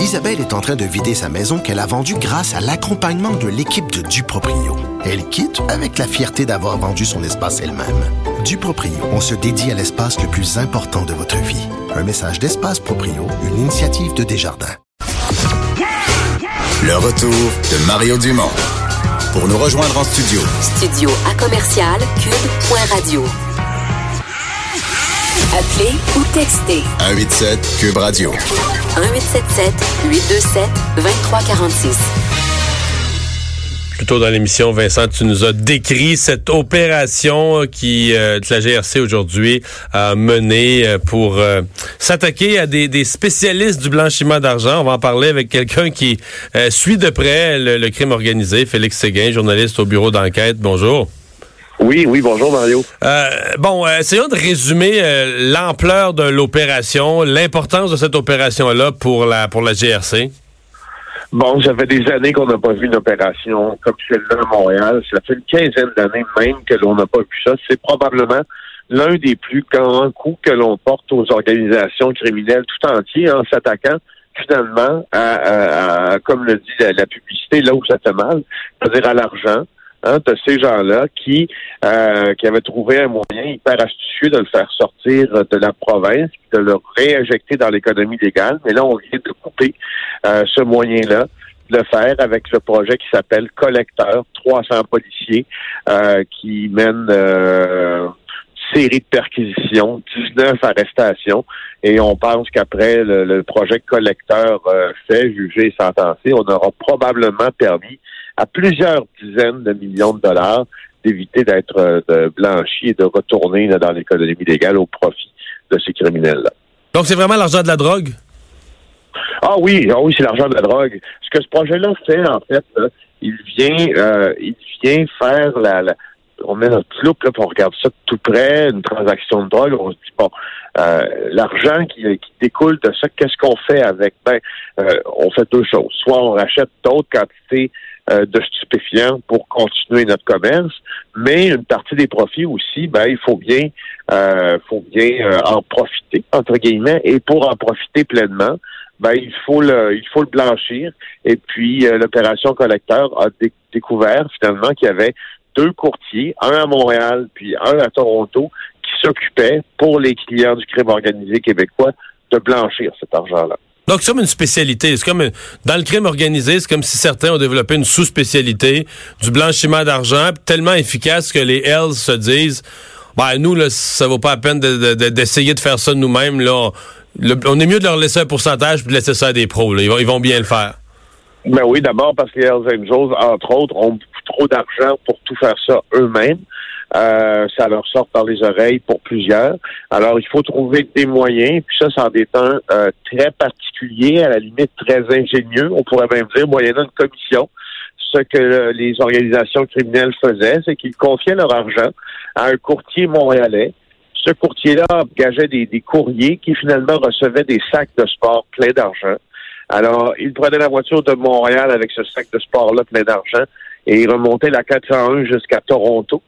Isabelle est en train de vider sa maison qu'elle a vendue grâce à l'accompagnement de l'équipe de Duproprio. Elle quitte avec la fierté d'avoir vendu son espace elle-même. Duproprio, on se dédie à l'espace le plus important de votre vie. Un message d'Espace Proprio, une initiative de Desjardins. Le retour de Mario Dumont. Pour nous rejoindre en studio. Studio à commercial cube.radio. Appelez ou textez. 187 Cube Radio. 1877 827 2346. Plus tôt dans l'émission, Vincent, tu nous as décrit cette opération qui euh, la GRC aujourd'hui a menée euh, pour euh, s'attaquer à des, des, spécialistes du blanchiment d'argent. On va en parler avec quelqu'un qui euh, suit de près le, le, crime organisé, Félix Séguin, journaliste au bureau d'enquête. Bonjour. Oui, oui, bonjour Mario. Euh, bon, essayons de résumer l'ampleur de l'opération, l'importance de cette opération-là pour la pour la GRC. Bon, ça fait des années qu'on n'a pas vu une opération comme celle-là à Montréal. Ça fait une quinzaine d'années même que l'on n'a pas vu ça. C'est probablement l'un des plus grands coups que l'on porte aux organisations criminelles tout entier en s'attaquant finalement à, comme le dit la, publicité, là où ça fait mal, c'est-à-dire à, l'argent, hein, de ces gens-là qui, euh, qui avaient trouvé un moyen hyper astucieux de le faire sortir de la province, de le réinjecter dans l'économie légale. Mais là, on vient de couper euh, ce moyen-là de le faire avec le projet qui s'appelle Collecteur, 300 policiers euh, qui mènent euh, série de perquisitions, 19 arrestations, et on pense qu'après le, projet collecteur fait, jugé et sentencé, on aura probablement permis à plusieurs dizaines de millions de dollars d'éviter d'être blanchis et de retourner dans l'économie légale au profit de ces criminels-là. Donc c'est vraiment l'argent de la drogue? Ah oui, ah oui, c'est l'argent de la drogue. Ce que ce projet-là fait, en fait, il vient euh, il vient faire la, on met notre loupe là, puis on regarde ça de tout près, une transaction de drogue, on se dit bon, euh, l'argent qui, qui, découle de ça, qu'est-ce qu'on fait avec? Ben, euh, on fait deux choses. Soit on rachète d'autres quantités euh, de stupéfiants pour continuer notre commerce, mais une partie des profits aussi, ben, il faut bien, euh, faut bien en profiter, entre guillemets, et pour en profiter pleinement, ben il faut le il faut le blanchir. Et puis l'opération collecteur a découvert finalement qu'il y avait deux courtiers, un à Montréal puis un à Toronto, qui s'occupaient pour les clients du crime organisé québécois de blanchir cet argent-là. Donc, c'est comme une spécialité. C'est comme dans le crime organisé, c'est comme si certains ont développé une sous-spécialité du blanchiment d'argent tellement efficace que les Hells se disent, ben nous là, ça vaut pas la peine d'essayer de, faire ça nous-mêmes là. on est mieux de leur laisser un pourcentage puis de laisser ça à des pros. Ils, vont, ils vont bien le faire. Ben oui, d'abord parce que les Hells Angels, entre autres, ont trop d'argent pour tout faire ça eux-mêmes. Euh, ça leur sort par les oreilles pour plusieurs. Alors, il faut trouver des moyens, puis ça, c'en est un euh, très particulier, à la limite très ingénieux, on pourrait même dire, moyennant une commission. Ce que les organisations criminelles faisaient, c'est qu'ils confiaient leur argent à un courtier montréalais. Ce courtier-là engageait des, des courriers qui finalement recevaient des sacs de sport pleins d'argent. Alors, il prenait la voiture de Montréal avec ce sac de sport-là plein d'argent et il remontait la 401 jusqu'à Toronto.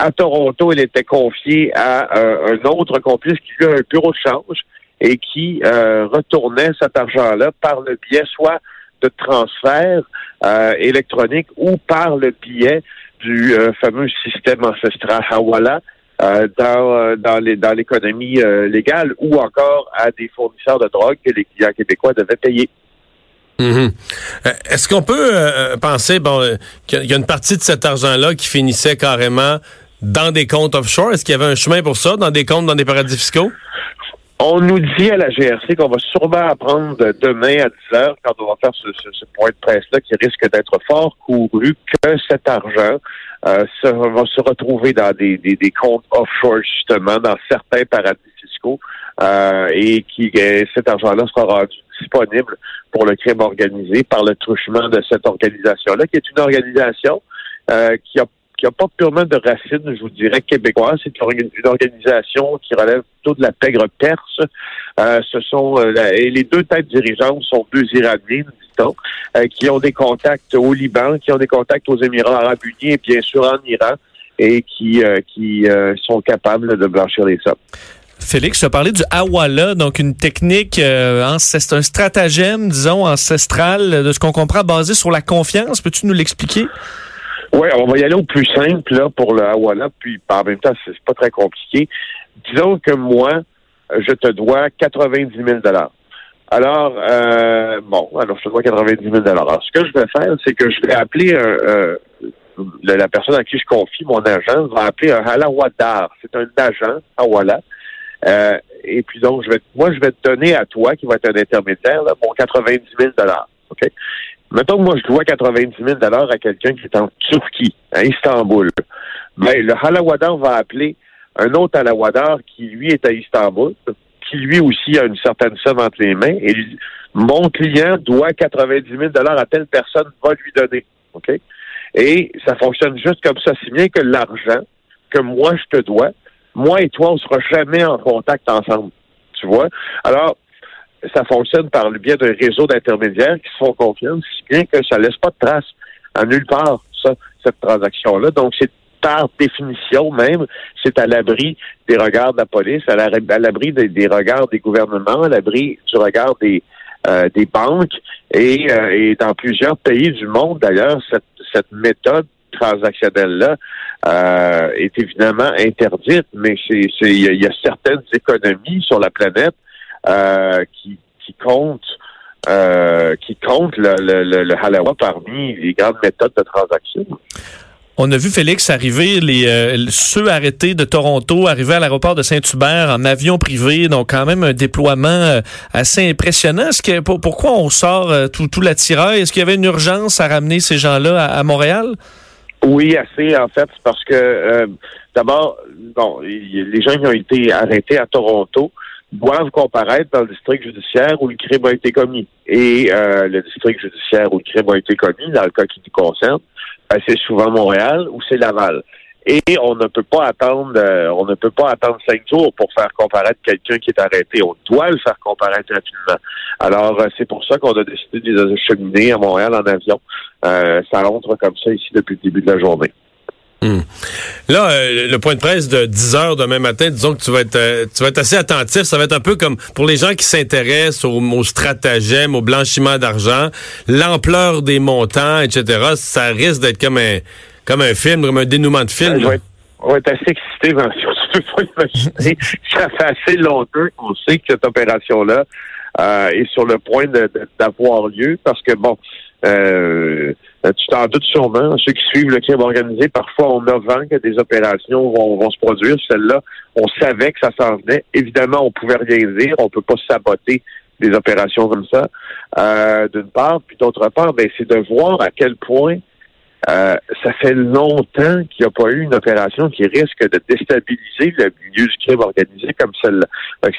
À Toronto, il était confié à euh, un autre complice qui a un bureau de change et qui euh, retournait cet argent-là par le biais soit de transfert euh, électronique ou par le biais du fameux système ancestral Hawala dans, dans, l'économie légale ou encore à des fournisseurs de drogue que les clients québécois devaient payer. Mhm. Euh, est-ce qu'on peut euh, penser bon euh, qu'il y a une partie de cet argent-là qui finissait carrément dans des comptes offshore? Est-ce qu'il y avait un chemin pour ça, dans des comptes dans des paradis fiscaux? On nous dit à la GRC qu'on va sûrement apprendre demain à 10 heures, quand on va faire ce, point de presse-là, qui risque d'être fort couru, que cet argent va se retrouver dans des, des, comptes offshore, justement, dans certains paradis fiscaux, et qui cet argent-là sera rendu disponible pour le crime organisé par le truchement de cette organisation-là, qui est une organisation euh, qui a qui n'a pas purement de racines, je vous dirais, québécoises. C'est une organisation qui relève plutôt de la pègre perse. Euh, ce sont euh, les deux têtes dirigeantes sont deux Iraniens, dit-on, qui ont des contacts au Liban, qui ont des contacts aux Émirats arabes unis et bien sûr en Iran, et qui, sont capables de blanchir les sommes. Félix, tu as parlé du Awala, donc une technique, euh, un stratagème, disons, ancestral, de ce qu'on comprend, basé sur la confiance. Peux-tu nous l'expliquer? Oui, on va y aller au plus simple là, pour le Awala, puis en même temps, c'est pas très compliqué. Disons que moi, je te dois 90 000 alors, euh, bon, alors je te dois 90 000 Alors, ce que je vais faire, c'est que je vais appeler euh, la personne à qui je confie mon agent va appeler un halawadar. C'est un agent, Awala. Euh, et puis donc, je vais, moi, je vais te donner à toi, qui va être un intermédiaire, là, mon 90 000 OK? Mettons que moi, je dois 90 000 à quelqu'un qui est en Turquie, à Istanbul. Mais le halawadar va appeler un autre halawadar qui, lui, est à Istanbul qui lui aussi a une certaine somme entre les mains et mon client doit 90 000 à telle personne va lui donner. OK? Et ça fonctionne juste comme ça, si bien que l'argent que moi je te dois, moi et toi, on sera jamais en contact ensemble. Tu vois? Alors, ça fonctionne par le biais d'un réseau d'intermédiaires qui se font confiance, si bien que ça laisse pas de traces à nulle part, ça, cette transaction-là. Donc, c'est par définition même, c'est à l'abri des regards de la police, à l'abri des, regards des gouvernements, à l'abri du regard des, euh, des banques et, euh, et, dans plusieurs pays du monde, d'ailleurs, cette, cette méthode transactionnelle-là euh, est évidemment interdite, mais il y, a certaines économies sur la planète qui, qui comptent qui comptent le, le, le halawa parmi les grandes méthodes de transaction. On a vu Félix arriver, les euh, ceux arrêtés de Toronto, arriver à l'aéroport de Saint-Hubert en avion privé, donc quand même un déploiement euh, assez impressionnant. Est-ce que pourquoi on sort euh, tout, tout l'attirail? Est-ce qu'il y avait une urgence à ramener ces gens-là à, Montréal? Oui, assez en fait, parce que d'abord, bon, les gens qui ont été arrêtés à Toronto doivent comparaître dans le district judiciaire où le crime a été commis. Et le district judiciaire où le crime a été commis, dans le cas qui nous concerne, ben, c'est souvent Montréal ou c'est Laval. Et on ne peut pas attendre, euh, on ne peut pas attendre cinq jours pour faire comparaître quelqu'un qui est arrêté. On doit le faire comparaître rapidement. Alors, euh, c'est pour ça qu'on a décidé de les acheminer à Montréal en avion. Euh, ça rentre comme ça ici depuis le début de la journée. Hmm. Là, euh, le point de presse de 10 heures demain matin, disons que tu vas être euh, tu vas être assez attentif. Ça va être un peu comme pour les gens qui s'intéressent au, au, stratagème, au blanchiment d'argent, l'ampleur des montants, etc. Ça risque d'être comme un comme un film, comme un dénouement de film. on va être assez excité, dans peux pas imaginer. ça fait assez longtemps qu'on sait que cette opération-là euh, est sur le point d'avoir lieu parce que bon. Euh, tu t'en doutes sûrement. Ceux qui suivent le crime organisé, parfois on a vent que des opérations vont, se produire. Celle-là, on savait que ça s'en venait. Évidemment, on pouvait rien dire. On peut pas saboter des opérations comme ça. Euh, d'une part, puis d'autre part, ben, c'est de voir à quel point euh, ça fait longtemps qu'il n'y a pas eu une opération qui risque de déstabiliser le milieu du crime organisé comme celle-là.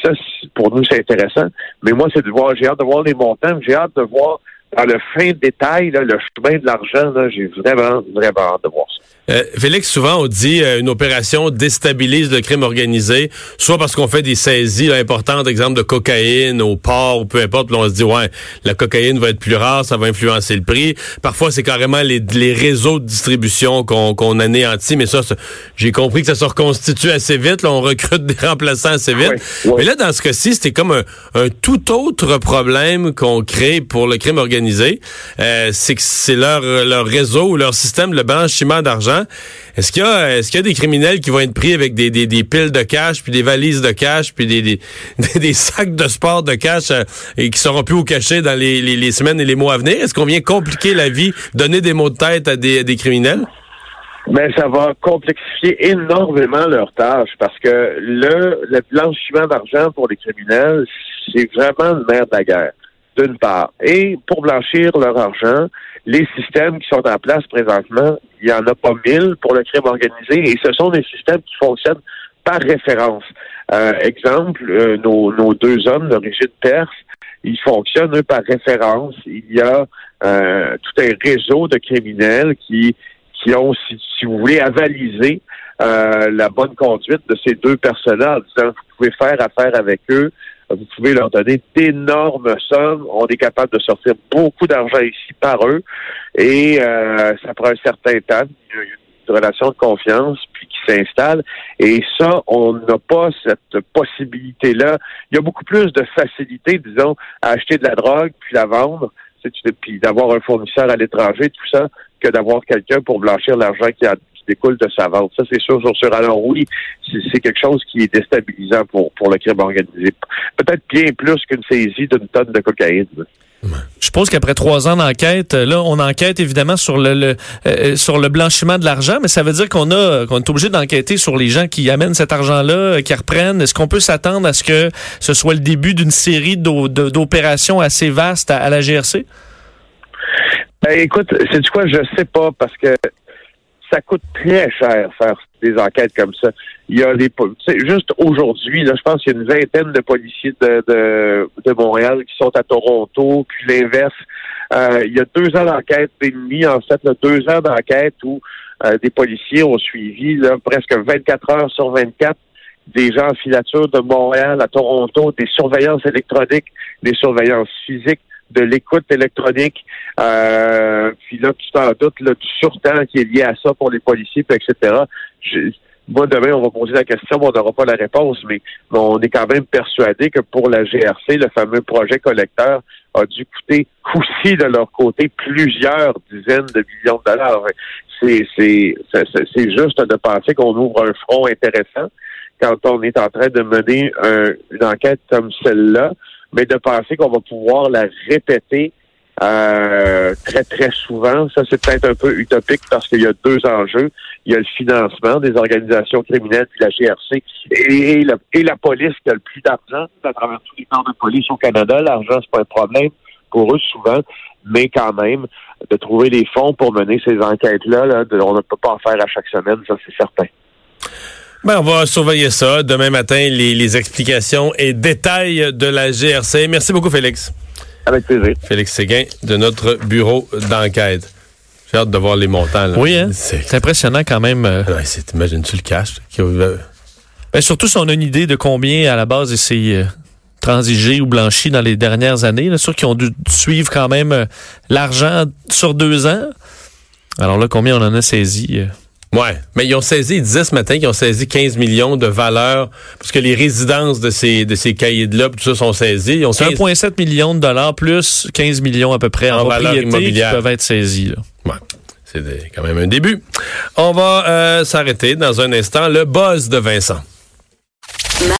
ça, pour nous, c'est intéressant. Mais moi, c'est de voir, j'ai hâte de voir les montants, j'ai hâte de voir dans le fin détail, le chemin de l'argent, j'ai vraiment, vraiment hâte de voir ça. Euh, Félix, souvent on dit euh, une opération déstabilise le crime organisé, soit parce qu'on fait des saisies importantes, exemple de cocaïne au port ou peu importe, puis on se dit ouais, la cocaïne va être plus rare, ça va influencer le prix. Parfois c'est carrément les, les, réseaux de distribution qu'on qu'on anéantit, mais ça, j'ai compris que ça se reconstitue assez vite. Là, on recrute des remplaçants assez vite. Mais là, dans ce cas-ci, c'était comme un, un, tout autre problème qu'on crée pour le crime organisé. Euh, c'est leur leur réseau ou leur système, le blanchiment d'argent est-ce qu'il y a, des criminels qui vont être pris avec des, piles de cash, puis des valises de cash, puis des, sacs de sport de cash euh, et qui seront plus au cachet dans les, semaines et les mois à venir? Est-ce qu'on vient compliquer la vie, donner des mots de tête à des, criminels? Mais ça va complexifier énormément leur tâche parce que le, le blanchiment d'argent pour les criminels, c'est vraiment le maire de la guerre, d'une part. Et pour blanchir leur argent, les systèmes qui sont en place présentement, il n'y en a pas mille pour le crime organisé et ce sont des systèmes qui fonctionnent par référence. Euh, exemple, euh, nos, nos, deux hommes d'origine perse, ils fonctionnent eux, par référence. Il y a euh, tout un réseau de criminels qui, qui ont, si, si vous voulez, avalisé la bonne conduite de ces deux personnes-là en disant vous pouvez faire affaire avec eux, vous pouvez leur donner d'énormes sommes. On est capable de sortir beaucoup d'argent ici par eux. Et euh, ça prend un certain temps, une relation de confiance, puis qui s'installe. Et ça, on n'a pas cette possibilité-là. Il y a beaucoup plus de facilité, disons, à acheter de la drogue puis la vendre, puis d'avoir un fournisseur à l'étranger, tout ça, que d'avoir quelqu'un pour blanchir l'argent qui, découle de sa vente. Ça, c'est sûr, sur Alors oui, c'est quelque chose qui est déstabilisant pour, pour le crime organisé. Peut-être bien plus qu'une saisie d'une tonne de cocaïne. Je suppose qu'après trois ans d'enquête, là, on enquête évidemment sur le, euh, sur le blanchiment de l'argent, mais ça veut dire qu'on a qu'on est obligé d'enquêter sur les gens qui amènent cet argent-là, euh, qui reprennent. Est-ce qu'on peut s'attendre à ce que ce soit le début d'une série d'opérations assez vastes à, la GRC? Ben, écoute, c'est du quoi, je sais pas, parce que ça coûte très cher faire des enquêtes comme ça. Il y a des juste aujourd'hui, là, je pense qu'il y a une vingtaine de policiers de, de, Montréal qui sont à Toronto, puis l'inverse. Euh, il y a deux ans d'enquête et demi, en fait, deux ans d'enquête où euh, des policiers ont suivi presque 24 heures sur 24 des gens en filature de Montréal à Toronto, des surveillances électroniques, des surveillances physiques de l'écoute électronique, euh, puis là, tu t'en doutes, là, du surtemps qui est lié à ça pour les policiers, etc. moi, demain, on va poser la question, on n'aura pas la réponse, mais on est quand même persuadé que pour la GRC, le fameux projet collecteur a dû coûter aussi de leur côté plusieurs dizaines de millions de dollars. C'est, c'est, c'est juste de penser qu'on ouvre un front intéressant quand on est en train de mener une enquête comme celle-là mais de penser qu'on va pouvoir la répéter euh, très, très souvent, ça c'est peut-être un peu utopique parce qu'il y a deux enjeux. Il y a le financement des organisations criminelles, puis la GRC, et, la, et la police qui a le plus d'argent à travers tous les corps de police au Canada. L'argent, c'est pas un problème pour eux souvent, mais quand même, de trouver les fonds pour mener ces enquêtes-là, là, on ne peut pas en faire à chaque semaine, ça c'est certain. Ben, on va surveiller ça. Demain matin, les, explications et détails de la GRC. Merci beaucoup, Félix. Avec plaisir. Félix Séguin de notre bureau d'enquête. J'ai hâte de voir les montants. Oui, hein? c'est impressionnant quand même. Euh. Ouais, Imagine-tu le cash? Ben, surtout si on a une idée de combien à la base c'est euh, transigé ou blanchi dans les dernières années. Là, sûr qu'ils ont dû suivre quand même euh, l'argent sur deux ans. Alors là, combien on en a saisi? Ouais, mais ils ont saisi, ils disaient ce matin qu'ils ont saisi 15 millions de valeur, parce que les résidences de ces, de ces cahiers-là, tout ça sont saisis. Ils ont 1,7 millions de dollars plus 15 millions à peu près en, en valeur immobilière. qui peuvent être saisis. Là. Ouais. C'est quand même un début. On va euh, s'arrêter dans un instant. Le buzz de Vincent.